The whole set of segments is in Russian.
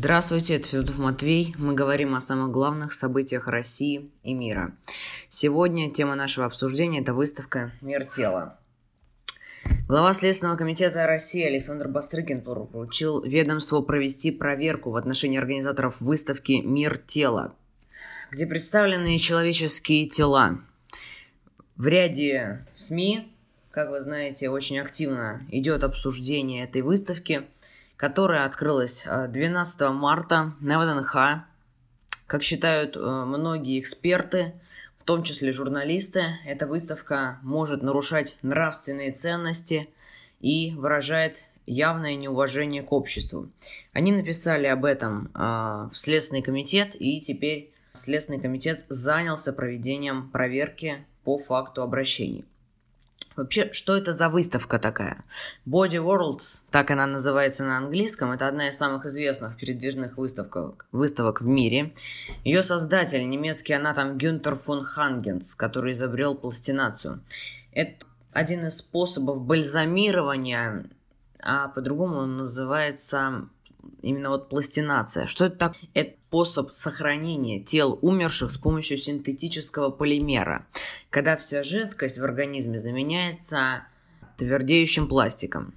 Здравствуйте, это Федотов Матвей. Мы говорим о самых главных событиях России и мира. Сегодня тема нашего обсуждения – это выставка «Мир тела». Глава Следственного комитета России Александр Бастрыкин поручил ведомству провести проверку в отношении организаторов выставки «Мир тела», где представлены человеческие тела. В ряде СМИ, как вы знаете, очень активно идет обсуждение этой выставки – которая открылась 12 э, марта на ВДНХ. Как считают э, многие эксперты, в том числе журналисты, эта выставка может нарушать нравственные ценности и выражает явное неуважение к обществу. Они написали об этом э, в Следственный комитет, и теперь Следственный комитет занялся проведением проверки по факту обращений. Вообще, что это за выставка такая? Body Worlds, так она называется на английском, это одна из самых известных передвижных выставок, выставок в мире. Ее создатель, немецкий анатом Гюнтер фон Хангенс, который изобрел пластинацию. Это один из способов бальзамирования, а по-другому он называется именно вот пластинация. Что это так? Это способ сохранения тел умерших с помощью синтетического полимера, когда вся жидкость в организме заменяется твердеющим пластиком.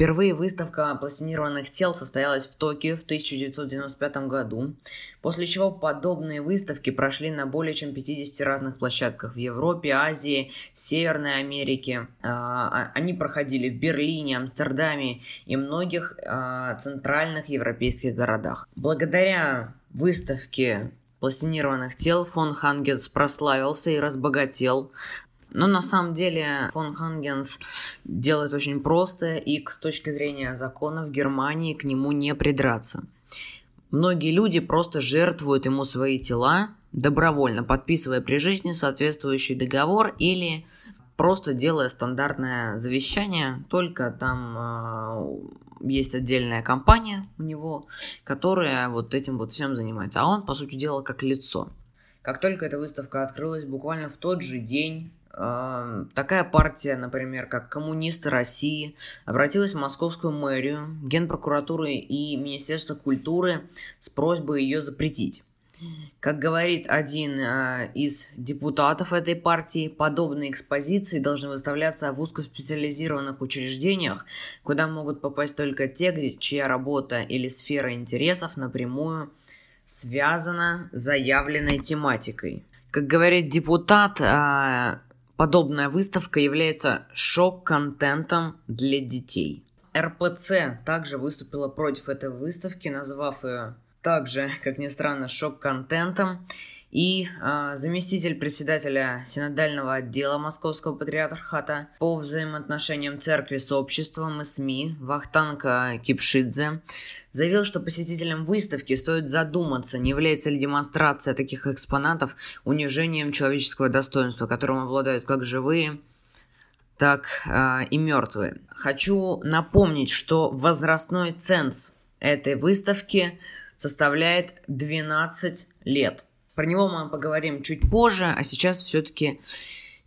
Впервые выставка пластинированных тел состоялась в Токио в 1995 году, после чего подобные выставки прошли на более чем 50 разных площадках в Европе, Азии, Северной Америке. А, а, они проходили в Берлине, Амстердаме и многих а, центральных европейских городах. Благодаря выставке пластинированных тел фон Хангенс прославился и разбогател, но на самом деле фон Хангенс делает очень просто, и с точки зрения закона в Германии к нему не придраться. Многие люди просто жертвуют ему свои тела добровольно, подписывая при жизни соответствующий договор или просто делая стандартное завещание, только там э, есть отдельная компания у него, которая вот этим вот всем занимается. А он, по сути дела, как лицо. Как только эта выставка открылась, буквально в тот же день Такая партия, например, как Коммунисты России, обратилась в Московскую мэрию, Генпрокуратуру и Министерство культуры с просьбой ее запретить. Как говорит один э, из депутатов этой партии, подобные экспозиции должны выставляться в узкоспециализированных учреждениях, куда могут попасть только те, чья работа или сфера интересов напрямую связана с заявленной тематикой. Как говорит депутат, э, Подобная выставка является шок-контентом для детей. РПЦ также выступила против этой выставки, назвав ее также, как ни странно, шок-контентом. И э, заместитель председателя синодального отдела Московского патриархата по взаимоотношениям церкви с обществом и СМИ Вахтанка Кипшидзе заявил, что посетителям выставки стоит задуматься, не является ли демонстрация таких экспонатов унижением человеческого достоинства, которым обладают как живые, так э, и мертвые. Хочу напомнить, что возрастной ценз этой выставки составляет 12 лет. Про него мы поговорим чуть позже, а сейчас все-таки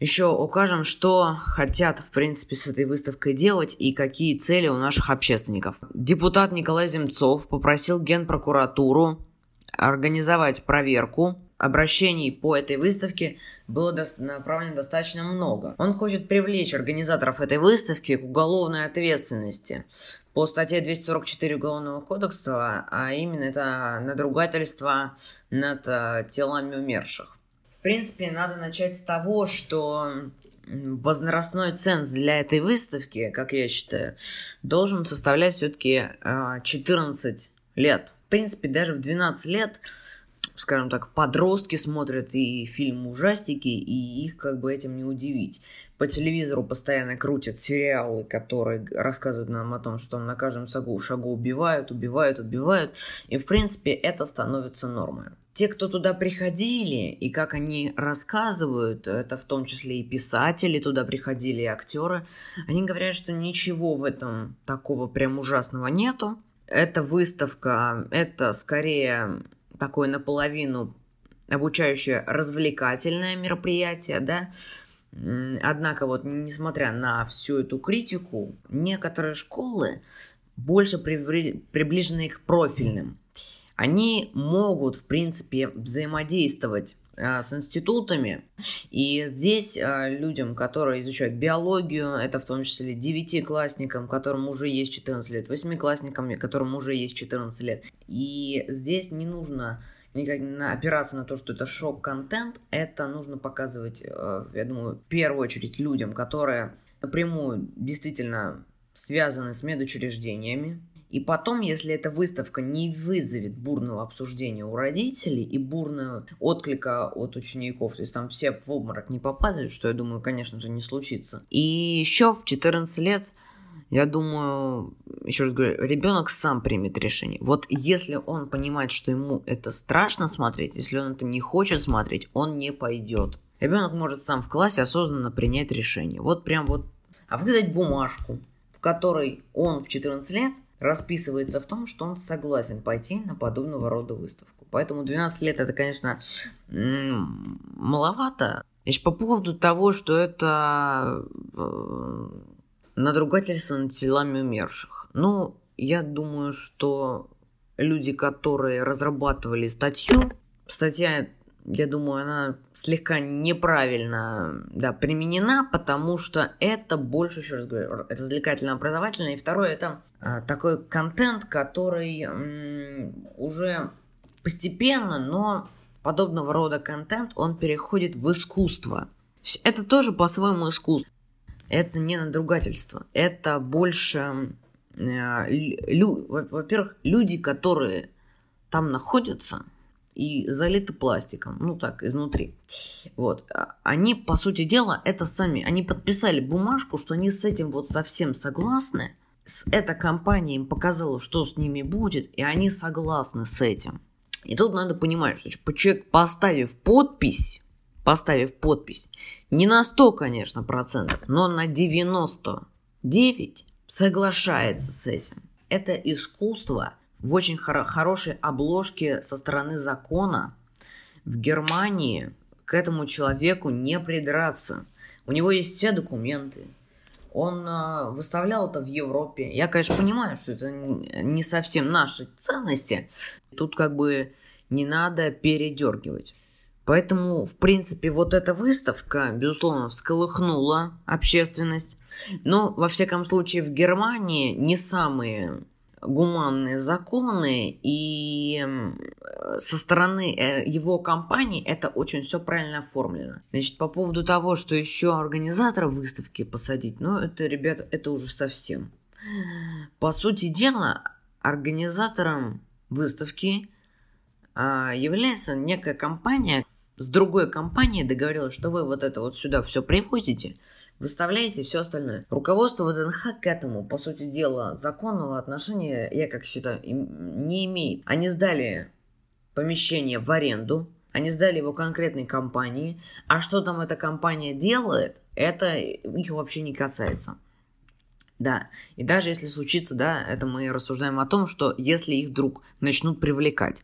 еще укажем, что хотят, в принципе, с этой выставкой делать и какие цели у наших общественников. Депутат Николай Земцов попросил Генпрокуратуру организовать проверку. Обращений по этой выставке было до- направлено достаточно много. Он хочет привлечь организаторов этой выставки к уголовной ответственности по статье 244 Уголовного кодекса, а именно это надругательство над э, телами умерших принципе, надо начать с того, что возрастной ценз для этой выставки, как я считаю, должен составлять все-таки 14 а, лет. В принципе, даже в 12 лет, скажем так, подростки смотрят и фильм ужастики, и их как бы этим не удивить. По телевизору постоянно крутят сериалы, которые рассказывают нам о том, что на каждом шагу, шагу убивают, убивают, убивают. И, в принципе, это становится нормой те, кто туда приходили, и как они рассказывают, это в том числе и писатели туда приходили, и актеры, они говорят, что ничего в этом такого прям ужасного нету. Эта выставка, это скорее такое наполовину обучающее развлекательное мероприятие, да, Однако вот, несмотря на всю эту критику, некоторые школы больше приближенные к профильным. Они могут, в принципе, взаимодействовать а, с институтами. И здесь а, людям, которые изучают биологию, это в том числе девятиклассникам, которым уже есть 14 лет, восьмиклассникам, которым уже есть 14 лет. И здесь не нужно никак опираться на то, что это шок-контент, это нужно показывать, а, я думаю, в первую очередь людям, которые напрямую действительно связаны с медучреждениями, и потом, если эта выставка не вызовет бурного обсуждения у родителей и бурного отклика от учеников, то есть там все в обморок не попадают, что, я думаю, конечно же, не случится. И еще в 14 лет я думаю, еще раз говорю, ребенок сам примет решение. Вот если он понимает, что ему это страшно смотреть, если он это не хочет смотреть, он не пойдет. Ребенок может сам в классе осознанно принять решение. Вот прям вот, а выдать бумажку, в которой он в 14 лет расписывается в том, что он согласен пойти на подобного рода выставку. Поэтому 12 лет это, конечно, маловато. Значит, по поводу того, что это э, надругательство над телами умерших. Ну, я думаю, что люди, которые разрабатывали статью, статья я думаю, она слегка неправильно да, применена, потому что это больше, еще раз говорю, развлекательно-образовательно. И второе, это а, такой контент, который м, уже постепенно, но подобного рода контент, он переходит в искусство. Это тоже по-своему искусство. Это не надругательство. Это больше, э, лю, во-первых, люди, которые там находятся – и залиты пластиком, ну так, изнутри. Вот. А, они, по сути дела, это сами, они подписали бумажку, что они с этим вот совсем согласны. Эта компания им показала, что с ними будет, и они согласны с этим. И тут надо понимать, что человек, поставив подпись, поставив подпись, не на 100, конечно, процентов, но на 99 соглашается с этим. Это искусство – в очень хор- хорошей обложке со стороны закона в Германии к этому человеку не придраться. У него есть все документы. Он э, выставлял это в Европе. Я, конечно, понимаю, что это не совсем наши ценности. Тут как бы не надо передергивать. Поэтому, в принципе, вот эта выставка, безусловно, всколыхнула общественность. Но, во всяком случае, в Германии не самые гуманные законы, и со стороны э, его компании это очень все правильно оформлено. Значит, по поводу того, что еще организатора выставки посадить, ну, это, ребята, это уже совсем. По сути дела, организатором выставки а, является некая компания, с другой компанией договорилась, что вы вот это вот сюда все привозите, выставляете все остальное. Руководство ВДНХ к этому, по сути дела, законного отношения, я как считаю, не имеет. Они сдали помещение в аренду, они сдали его конкретной компании, а что там эта компания делает, это их вообще не касается. Да, и даже если случится, да, это мы рассуждаем о том, что если их вдруг начнут привлекать,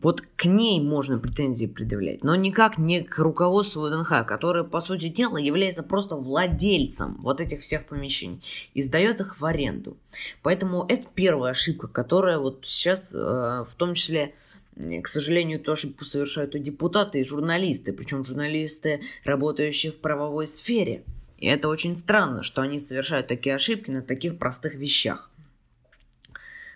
вот к ней можно претензии предъявлять, но никак не к руководству ДНХ, которое, по сути дела, является просто владельцем вот этих всех помещений и сдает их в аренду. Поэтому это первая ошибка, которая вот сейчас, э, в том числе, к сожалению, ошибку совершают и депутаты, и журналисты, причем журналисты, работающие в правовой сфере. И это очень странно, что они совершают такие ошибки на таких простых вещах.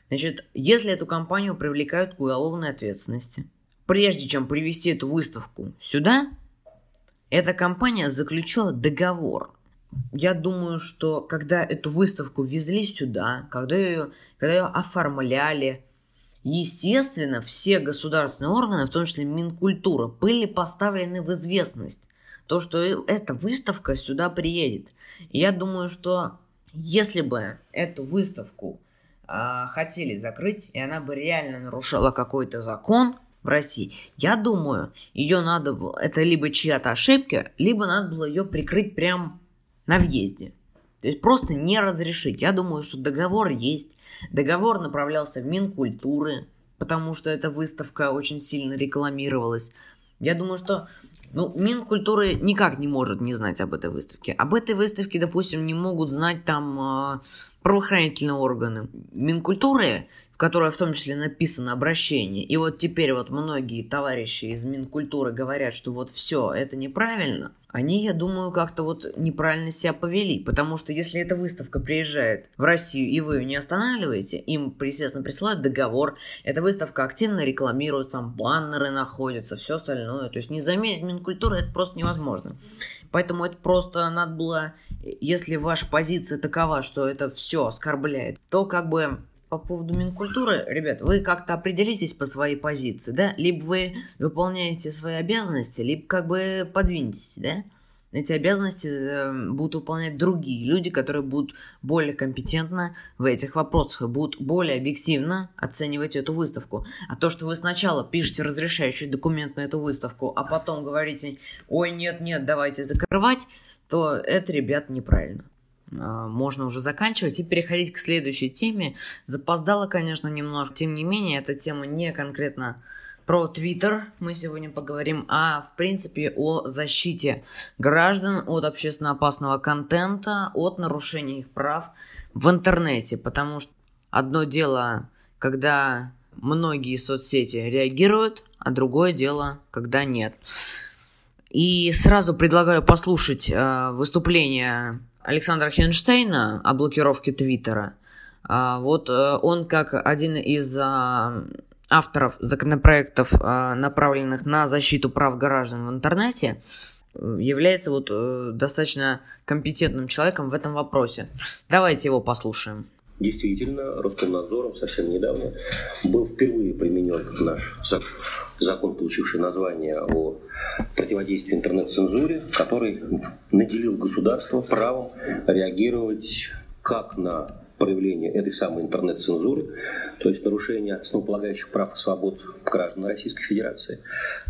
Значит, если эту компанию привлекают к уголовной ответственности, прежде чем привести эту выставку сюда, эта компания заключила договор. Я думаю, что когда эту выставку везли сюда, когда ее, когда ее оформляли, естественно, все государственные органы, в том числе Минкультура, были поставлены в известность. То, что эта выставка сюда приедет. Я думаю, что если бы эту выставку э, хотели закрыть, и она бы реально нарушала какой-то закон в России, я думаю, ее надо было, это либо чья-то ошибка, либо надо было ее прикрыть прям на въезде. То есть просто не разрешить. Я думаю, что договор есть. Договор направлялся в Минкультуры, потому что эта выставка очень сильно рекламировалась. Я думаю, что Ну, Минкультуры никак не может не знать об этой выставке. Об этой выставке, допустим, не могут знать там э, правоохранительные органы. Минкультуры которой в том числе написано обращение. И вот теперь вот многие товарищи из Минкультуры говорят, что вот все, это неправильно. Они, я думаю, как-то вот неправильно себя повели, потому что если эта выставка приезжает в Россию, и вы ее не останавливаете, им, естественно, присылают договор, эта выставка активно рекламируется, там баннеры находятся, все остальное. То есть не заметить Минкультуру это просто невозможно. Поэтому это просто надо было, если ваша позиция такова, что это все оскорбляет, то как бы по поводу Минкультуры, ребят, вы как-то определитесь по своей позиции, да? Либо вы выполняете свои обязанности, либо как бы подвиньтесь, да? Эти обязанности э, будут выполнять другие люди, которые будут более компетентно в этих вопросах, будут более объективно оценивать эту выставку. А то, что вы сначала пишете разрешающий документ на эту выставку, а потом говорите, ой, нет-нет, давайте закрывать, то это, ребят, неправильно. А, можно уже заканчивать и переходить к следующей теме. Запоздала, конечно, немножко. Тем не менее, эта тема не конкретно про Твиттер мы сегодня поговорим, а в принципе о защите граждан от общественно опасного контента, от нарушения их прав в интернете. Потому что одно дело, когда многие соцсети реагируют, а другое дело, когда нет. И сразу предлагаю послушать э, выступление Александра Хенштейна о блокировке Твиттера. А, вот э, он как один из а, авторов законопроектов, а, направленных на защиту прав граждан в интернете, является вот э, достаточно компетентным человеком в этом вопросе. Давайте его послушаем. Действительно, Роскомнадзором совсем недавно был впервые применен наш закон, получивший название о противодействии интернет-цензуре, который наделил государство правом реагировать как на проявление этой самой интернет-цензуры, то есть нарушение основополагающих прав и свобод граждан Российской Федерации,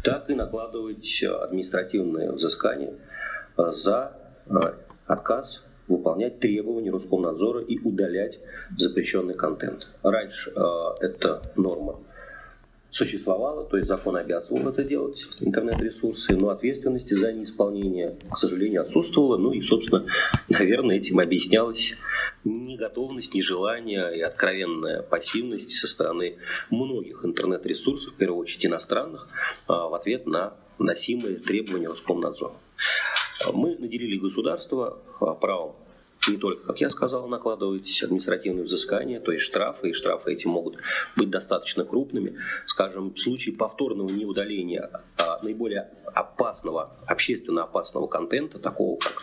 так и накладывать административное взыскание за а, отказ выполнять требования Роскомнадзора и удалять запрещенный контент. Раньше э, эта норма существовала, то есть закон обязывал это делать, интернет-ресурсы, но ответственности за неисполнение, к сожалению, отсутствовало. Ну и, собственно, наверное, этим объяснялась неготовность, нежелание и откровенная пассивность со стороны многих интернет-ресурсов, в первую очередь иностранных, э, в ответ на носимые требования Роскомнадзора. Мы наделили государство а, правом не только, как я сказал, накладывать административные взыскания, то есть штрафы, и штрафы эти могут быть достаточно крупными. Скажем, в случае повторного неудаления а, наиболее опасного, общественно опасного контента, такого как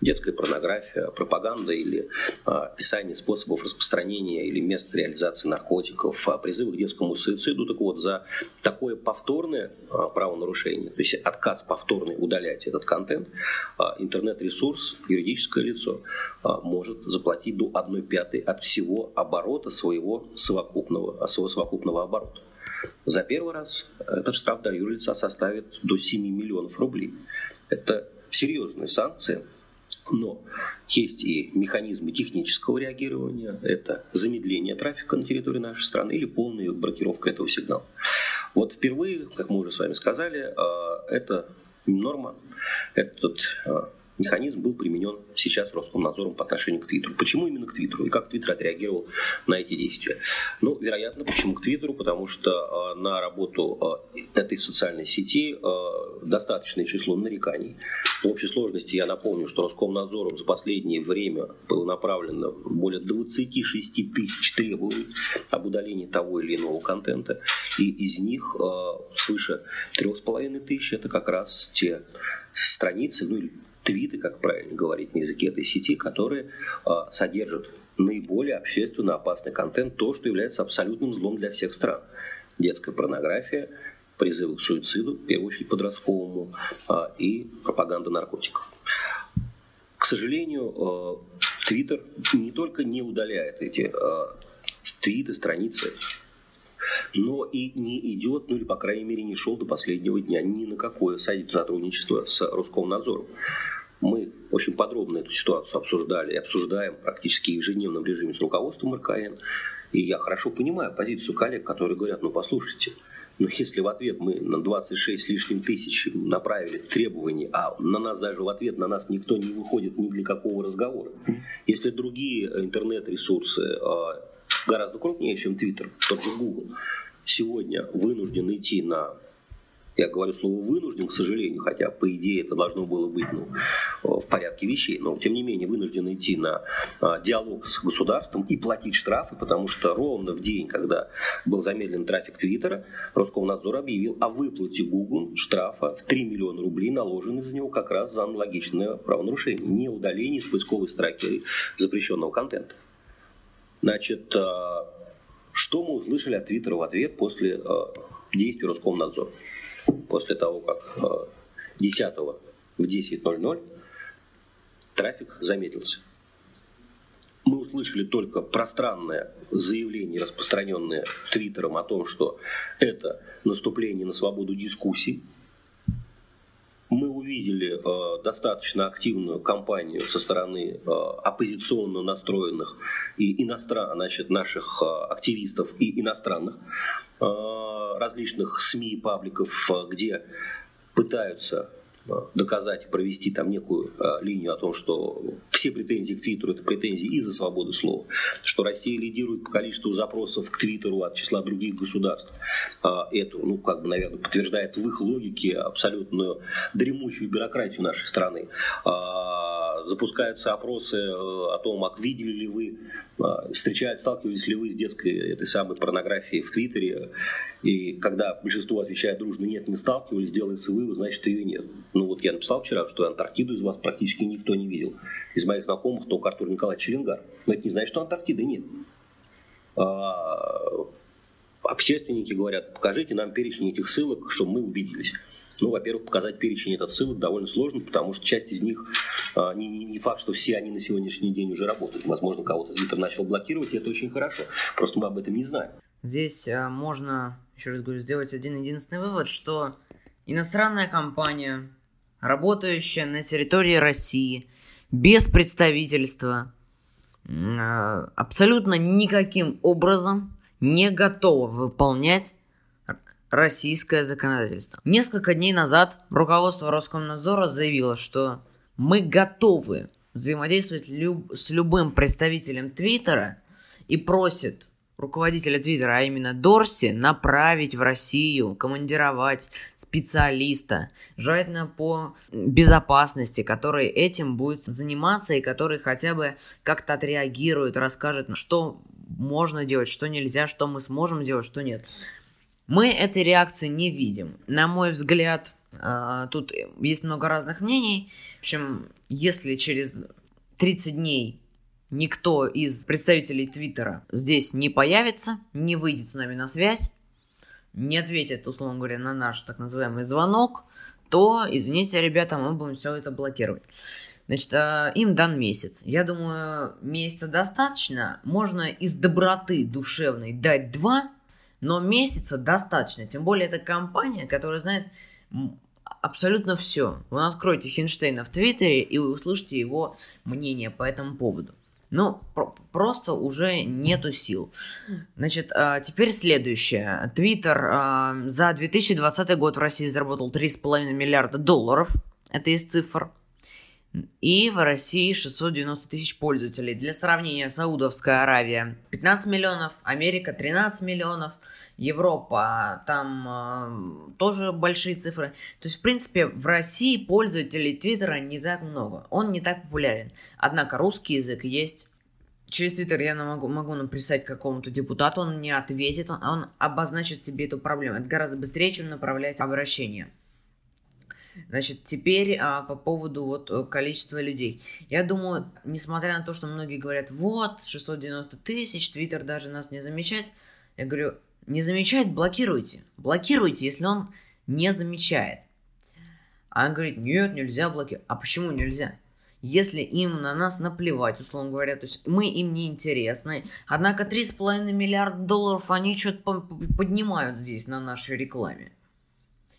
детская порнография, пропаганда или а, описание способов распространения или мест реализации наркотиков, а, призывы к детскому суициду. Так вот, за такое повторное а, правонарушение, то есть отказ повторный удалять этот контент, интернет-ресурс, юридическое лицо может заплатить до 1 пятой от всего оборота своего совокупного, своего совокупного оборота. За первый раз этот штраф для юрлица составит до 7 миллионов рублей. Это серьезная санкция, но есть и механизмы технического реагирования, это замедление трафика на территории нашей страны или полная блокировка этого сигнала. Вот впервые, как мы уже с вами сказали, э, это норма, этот э, механизм был применен сейчас Роскомнадзором по отношению к Твиттеру. Почему именно к Твиттеру и как Твиттер отреагировал на эти действия? Ну, вероятно, почему к Твиттеру? Потому что э, на работу э, этой социальной сети э, достаточное число нареканий. В общей сложности я напомню, что Роскомнадзором за последнее время было направлено более 26 тысяч требований об удалении того или иного контента. И из них свыше 3,5 тысяч это как раз те страницы, ну или твиты, как правильно говорить на языке этой сети, которые э, содержат наиболее общественно опасный контент, то, что является абсолютным злом для всех стран. Детская порнография, призывы к суициду, в первую очередь подростковому, э, и пропаганда наркотиков. К сожалению, Твиттер не только не удаляет эти твиты, страницы, но и не идет, ну или, по крайней мере, не шел до последнего дня ни на какое сотрудничество с Роскомнадзором. Мы очень подробно эту ситуацию обсуждали и обсуждаем практически в ежедневном режиме с руководством РКН. И я хорошо понимаю позицию коллег, которые говорят, ну послушайте, но если в ответ мы на 26 с лишним тысяч направили требования, а на нас даже в ответ на нас никто не выходит ни для какого разговора. Если другие интернет-ресурсы а, гораздо крупнее, чем Twitter, тот же Google, сегодня вынужден идти на я говорю слово вынужден, к сожалению, хотя по идее это должно было быть ну, в порядке вещей, но тем не менее вынужден идти на а, диалог с государством и платить штрафы, потому что ровно в день, когда был замедлен трафик Твиттера, Роскомнадзор объявил о выплате Google штрафа в 3 миллиона рублей, наложенный за него как раз за аналогичное правонарушение, не удаление из поисковой строки запрещенного контента. Значит, а, что мы услышали от Твиттера в ответ после а, действий Роскомнадзора? После того, как 10 э, в 10.00 трафик замедлился. Мы услышали только пространное заявление, распространенное Твиттером о том, что это наступление на свободу дискуссий. Мы увидели э, достаточно активную кампанию со стороны э, оппозиционно настроенных и иностран, значит, наших э, активистов и иностранных Э, различных СМИ и пабликов, э, где пытаются э, доказать, провести там некую э, линию о том, что все претензии к Твиттеру это претензии из-за свободы слова, что Россия лидирует по количеству запросов к Твиттеру от числа других государств. Это, ну, как бы, наверное, подтверждает в их логике абсолютную дремучую бюрократию нашей страны. Запускаются опросы э, о том, как видели ли вы, э, встречают, сталкивались ли вы с детской этой самой порнографией в Твиттере. И когда большинство отвечает дружно «нет, не сталкивались», делается вывод, значит, ее нет. Ну вот я написал вчера, что Антарктиду из вас практически никто не видел. Из моих знакомых только Артур Николаевич Челенгар. Но это не значит, что Антарктиды нет. А, общественники говорят, покажите нам перечень этих ссылок, чтобы мы убедились. Ну, во-первых, показать перечень этот ссылок довольно сложно, потому что часть из них, а, не, не факт, что все они на сегодняшний день уже работают. Возможно, кого-то Твиттер начал блокировать, и это очень хорошо. Просто мы об этом не знаем. Здесь а, можно, еще раз говорю, сделать один единственный вывод, что иностранная компания, работающая на территории России, без представительства, а, абсолютно никаким образом не готова выполнять российское законодательство. Несколько дней назад руководство Роскомнадзора заявило, что мы готовы взаимодействовать люб- с любым представителем Твиттера и просит руководителя Твиттера, а именно Дорси, направить в Россию, командировать специалиста, желательно по безопасности, который этим будет заниматься и который хотя бы как-то отреагирует, расскажет, что можно делать, что нельзя, что мы сможем делать, что нет. Мы этой реакции не видим. На мой взгляд, а, тут есть много разных мнений. В общем, если через 30 дней никто из представителей Твиттера здесь не появится, не выйдет с нами на связь, не ответит, условно говоря, на наш так называемый звонок, то, извините, ребята, мы будем все это блокировать. Значит, а, им дан месяц. Я думаю, месяца достаточно. Можно из доброты душевной дать два, но месяца достаточно. Тем более, это компания, которая знает абсолютно все. Вы откроете Хинштейна в Твиттере и вы услышите его мнение по этому поводу. Ну, про- просто уже нету сил. Значит, а, теперь следующее. Твиттер а, за 2020 год в России заработал 3,5 миллиарда долларов. Это из цифр. И в России 690 тысяч пользователей. Для сравнения, Саудовская Аравия 15 миллионов, Америка 13 миллионов, Европа там э, тоже большие цифры. То есть, в принципе, в России пользователей Твиттера не так много. Он не так популярен. Однако русский язык есть. Через Твиттер я могу, могу написать какому-то депутату, он не ответит, он, он обозначит себе эту проблему. Это гораздо быстрее, чем направлять обращение. Значит, теперь а, по поводу вот э, количества людей. Я думаю, несмотря на то, что многие говорят, вот, 690 тысяч, Твиттер даже нас не замечает, я говорю, не замечает, блокируйте. Блокируйте, если он не замечает. А он говорит, нет, нельзя блокировать. А почему нельзя? Если им на нас наплевать, условно говоря, то есть мы им не интересны. Однако 3,5 миллиарда долларов они что-то поднимают здесь на нашей рекламе.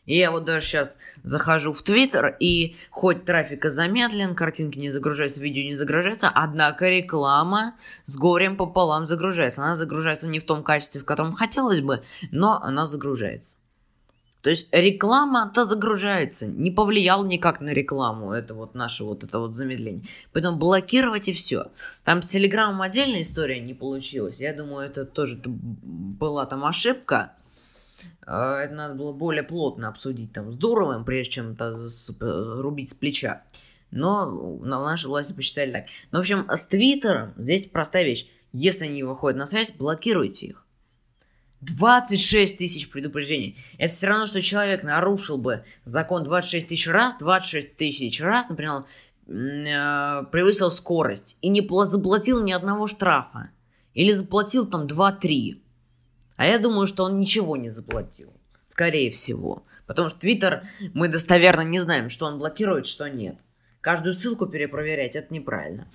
И я вот даже сейчас захожу в Твиттер, и хоть трафика замедлен, картинки не загружаются, видео не загружается, однако реклама с горем пополам загружается. Она загружается не в том качестве, в котором хотелось бы, но она загружается. То есть реклама-то загружается. Не повлиял никак на рекламу. Это вот наше вот это вот замедление. Поэтому блокировать и все. Там с Телеграмом отдельная история не получилась. Я думаю, это тоже была там ошибка. А, это надо было более плотно обсудить там с Дуровым, прежде чем это рубить с плеча. Но наши власти посчитали так. Ну, в общем, с Твиттером здесь простая вещь. Если они выходят на связь, блокируйте их. 26 тысяч предупреждений. Это все равно, что человек нарушил бы закон 26 тысяч раз, 26 тысяч раз, например, э, превысил скорость и не заплатил ни одного штрафа. Или заплатил там 2-3. А я думаю, что он ничего не заплатил. Скорее всего. Потому что Твиттер, мы достоверно не знаем, что он блокирует, что нет. Каждую ссылку перепроверять, это неправильно.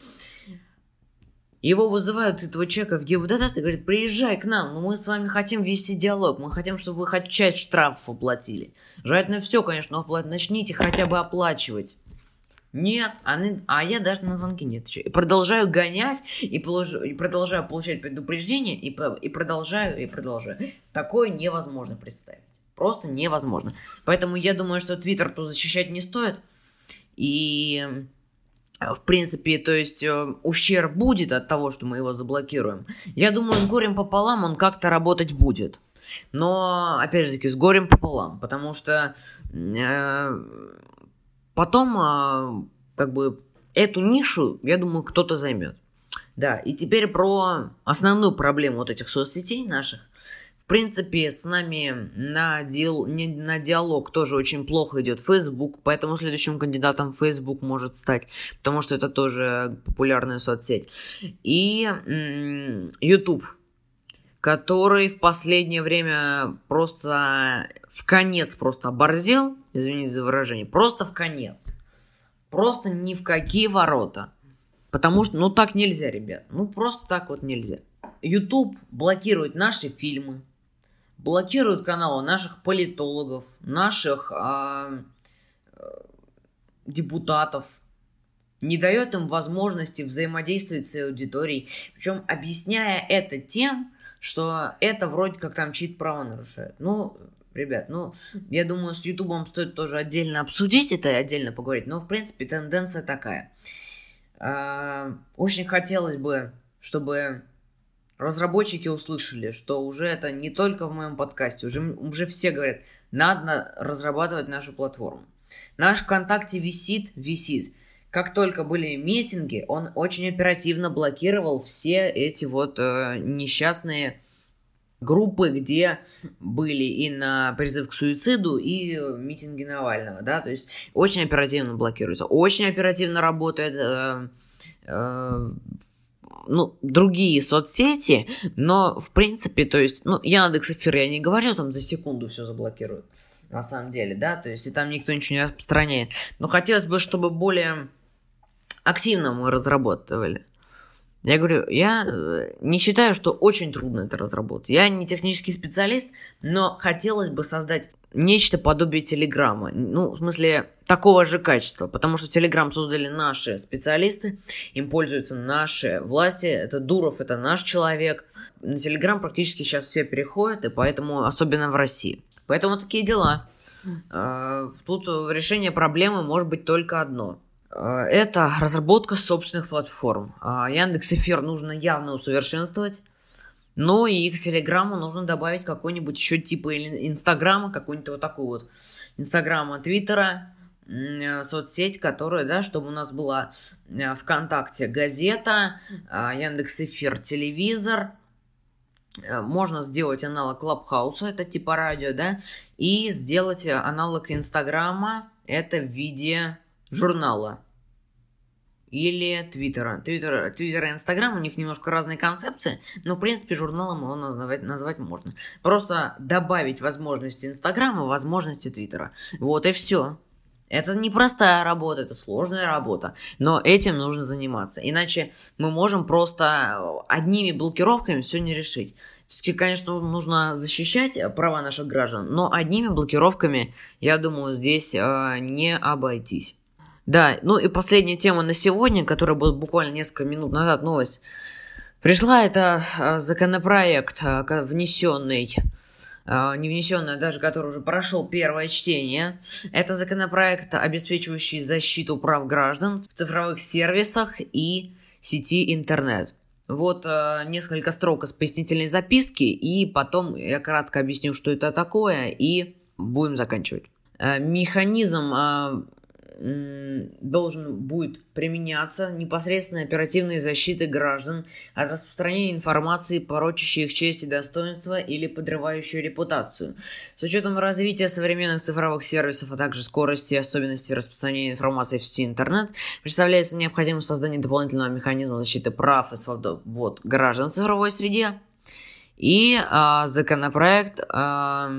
Его вызывают этого человека в ГИБДД и говорят, приезжай к нам, мы с вами хотим вести диалог, мы хотим, чтобы вы хоть часть штрафов оплатили. Желательно все, конечно, оплатить, начните хотя бы оплачивать. Нет, они, а я даже на звонки не отвечаю. И продолжаю гонять, и, положу, и продолжаю получать предупреждения, и, и продолжаю, и продолжаю. Такое невозможно представить. Просто невозможно. Поэтому я думаю, что Твиттер тут защищать не стоит. И в принципе, то есть э, ущерб будет от того, что мы его заблокируем. Я думаю, с горем пополам он как-то работать будет. Но, опять же таки, с горем пополам, потому что э, потом, э, как бы, эту нишу, я думаю, кто-то займет. Да, и теперь про основную проблему вот этих соцсетей наших. В принципе, с нами на, дел, не, на диалог тоже очень плохо идет Facebook, поэтому следующим кандидатом Facebook может стать, потому что это тоже популярная соцсеть. И м- YouTube, который в последнее время просто в конец просто оборзел, извините за выражение, просто в конец. Просто ни в какие ворота. Потому что, ну так нельзя, ребят. Ну просто так вот нельзя. YouTube блокирует наши фильмы, блокируют каналы наших политологов, наших а, э, депутатов, не дает им возможности взаимодействовать с аудиторией, причем объясняя это тем, что это вроде как там чьи-то права нарушает. Ну, ребят, ну, я думаю, с Ютубом стоит тоже отдельно обсудить это и отдельно поговорить, но, в принципе, тенденция такая. А, очень хотелось бы, чтобы разработчики услышали, что уже это не только в моем подкасте, уже, уже все говорят, надо разрабатывать нашу платформу. Наш ВКонтакте висит, висит. Как только были митинги, он очень оперативно блокировал все эти вот э, несчастные группы, где были и на призыв к суициду, и митинги Навального, да, то есть очень оперативно блокируется, очень оперативно работает э, э, ну, другие соцсети, но, в принципе, то есть, ну, Яндекс Эфир я не говорю, там за секунду все заблокируют, на самом деле, да, то есть, и там никто ничего не распространяет. Но хотелось бы, чтобы более активно мы разрабатывали. Я говорю, я э, не считаю, что очень трудно это разработать. Я не технический специалист, но хотелось бы создать нечто подобие Телеграма. Ну, в смысле, такого же качества. Потому что Телеграм создали наши специалисты, им пользуются наши власти. Это Дуров, это наш человек. На Телеграм практически сейчас все переходят, и поэтому, особенно в России. Поэтому такие дела. А, тут решение проблемы может быть только одно. А, это разработка собственных платформ. А, Яндекс Эфир нужно явно усовершенствовать. Ну и к Телеграму нужно добавить какой-нибудь еще типа Инстаграма, какой-нибудь вот такой вот Инстаграма, Твиттера, э, соцсеть, которая, да, чтобы у нас была э, ВКонтакте газета, а, Яндекс Эфир телевизор, э, можно сделать аналог Клабхауса, это типа радио, да, и сделать аналог Инстаграма, это в виде журнала или Твиттера. Твиттер, Твиттер и Инстаграм, у них немножко разные концепции, но, в принципе, журналом его назвать, назвать можно. Просто добавить возможности Инстаграма, возможности Твиттера. Вот и все. Это непростая работа, это сложная работа, но этим нужно заниматься. Иначе мы можем просто одними блокировками все не решить. Все-таки, конечно, нужно защищать права наших граждан, но одними блокировками, я думаю, здесь э, не обойтись. Да, ну и последняя тема на сегодня, которая была буквально несколько минут назад новость. Пришла это э, законопроект, э, внесенный а, не внесенная, даже который уже прошел первое чтение. Это законопроект, обеспечивающий защиту прав граждан в цифровых сервисах и сети интернет. Вот несколько строк из пояснительной записки, и потом я кратко объясню, что это такое, и будем заканчивать. Механизм должен будет применяться непосредственно оперативной защиты граждан от распространения информации, порочащей их честь и достоинство или подрывающей репутацию. С учетом развития современных цифровых сервисов, а также скорости и особенностей распространения информации в сети интернет, представляется необходимость создания дополнительного механизма защиты прав и свобод граждан в цифровой среде. И а, законопроект а,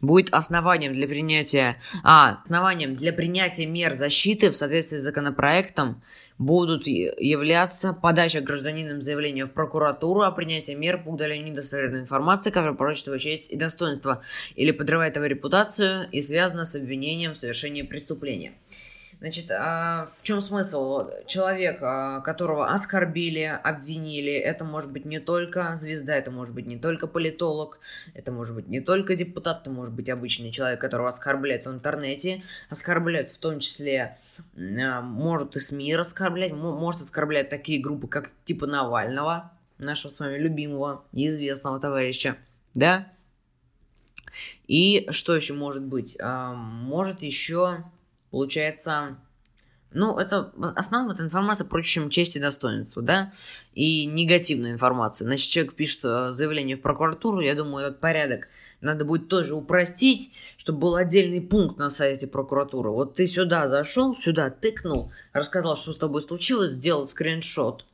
будет основанием для принятия, а, основанием для принятия мер защиты в соответствии с законопроектом будут являться подача гражданином заявления в прокуратуру о принятии мер по удалению недостоверной информации, которая порочит его честь и достоинство или подрывает его репутацию и связана с обвинением в совершении преступления. Значит, а в чем смысл? Человек, а, которого оскорбили, обвинили, это может быть не только звезда, это может быть не только политолог, это может быть не только депутат, это может быть обычный человек, которого оскорбляют в интернете, оскорбляют в том числе, а, может и СМИ оскорблять, может оскорблять такие группы, как типа Навального, нашего с вами любимого и известного товарища, да? И что еще может быть? Может еще Получается, ну, это основном это информация про чем честь и достоинство, да, и негативная информация. Значит, человек пишет э, заявление в прокуратуру, я думаю, этот порядок надо будет тоже упростить, чтобы был отдельный пункт на сайте прокуратуры. Вот ты сюда зашел, сюда тыкнул, рассказал, что с тобой случилось, сделал скриншот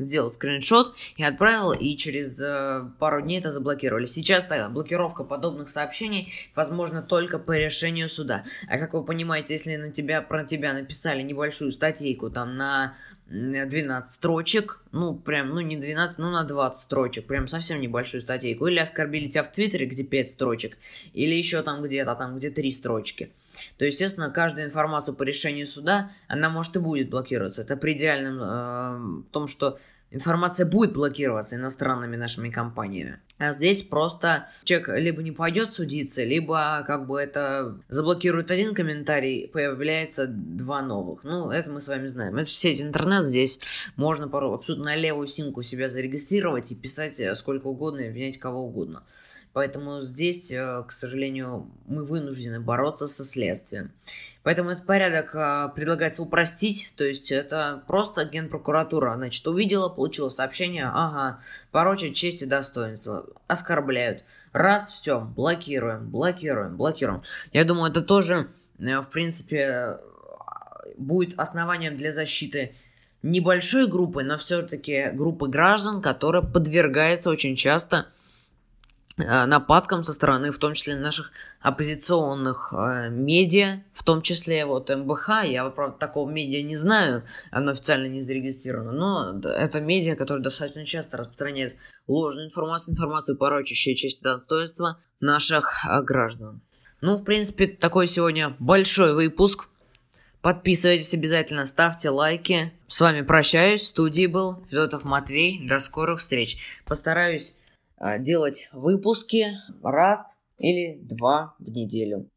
сделал скриншот и отправил, и через э, пару дней это заблокировали. Сейчас так, блокировка подобных сообщений возможна только по решению суда. А как вы понимаете, если на тебя, про тебя написали небольшую статейку там на 12 строчек, ну, прям, ну, не 12, ну, на 20 строчек, прям совсем небольшую статейку, или оскорбили тебя в Твиттере, где 5 строчек, или еще там где-то, там, где 3 строчки, то, естественно, каждая информация по решению суда, она может и будет блокироваться. Это при идеальном э, том, что информация будет блокироваться иностранными нашими компаниями. А здесь просто человек либо не пойдет судиться, либо как бы это заблокирует один комментарий, появляется два новых. Ну, это мы с вами знаем. Это сеть интернет, здесь можно порой абсолютно на левую симку себя зарегистрировать и писать сколько угодно и обвинять кого угодно. Поэтому здесь, э, к сожалению, мы вынуждены бороться со следствием. Поэтому этот порядок э, предлагается упростить, то есть это просто генпрокуратура, значит, увидела, получила сообщение, ага, порочат честь и достоинство, оскорбляют. Раз, все, блокируем, блокируем, блокируем. Я думаю, это тоже, э, в принципе, будет основанием для защиты небольшой группы, но все-таки группы граждан, которая подвергается очень часто нападкам со стороны, в том числе наших оппозиционных э, медиа, в том числе вот МБХ. Я, правда, такого медиа не знаю, оно официально не зарегистрировано, но это медиа, которое достаточно часто распространяет ложную информацию, информацию, порочащую честь и достоинство наших э, граждан. Ну, в принципе, такой сегодня большой выпуск. Подписывайтесь обязательно, ставьте лайки. С вами прощаюсь. В студии был Федотов Матвей. До скорых встреч. Постараюсь делать выпуски раз или два в неделю.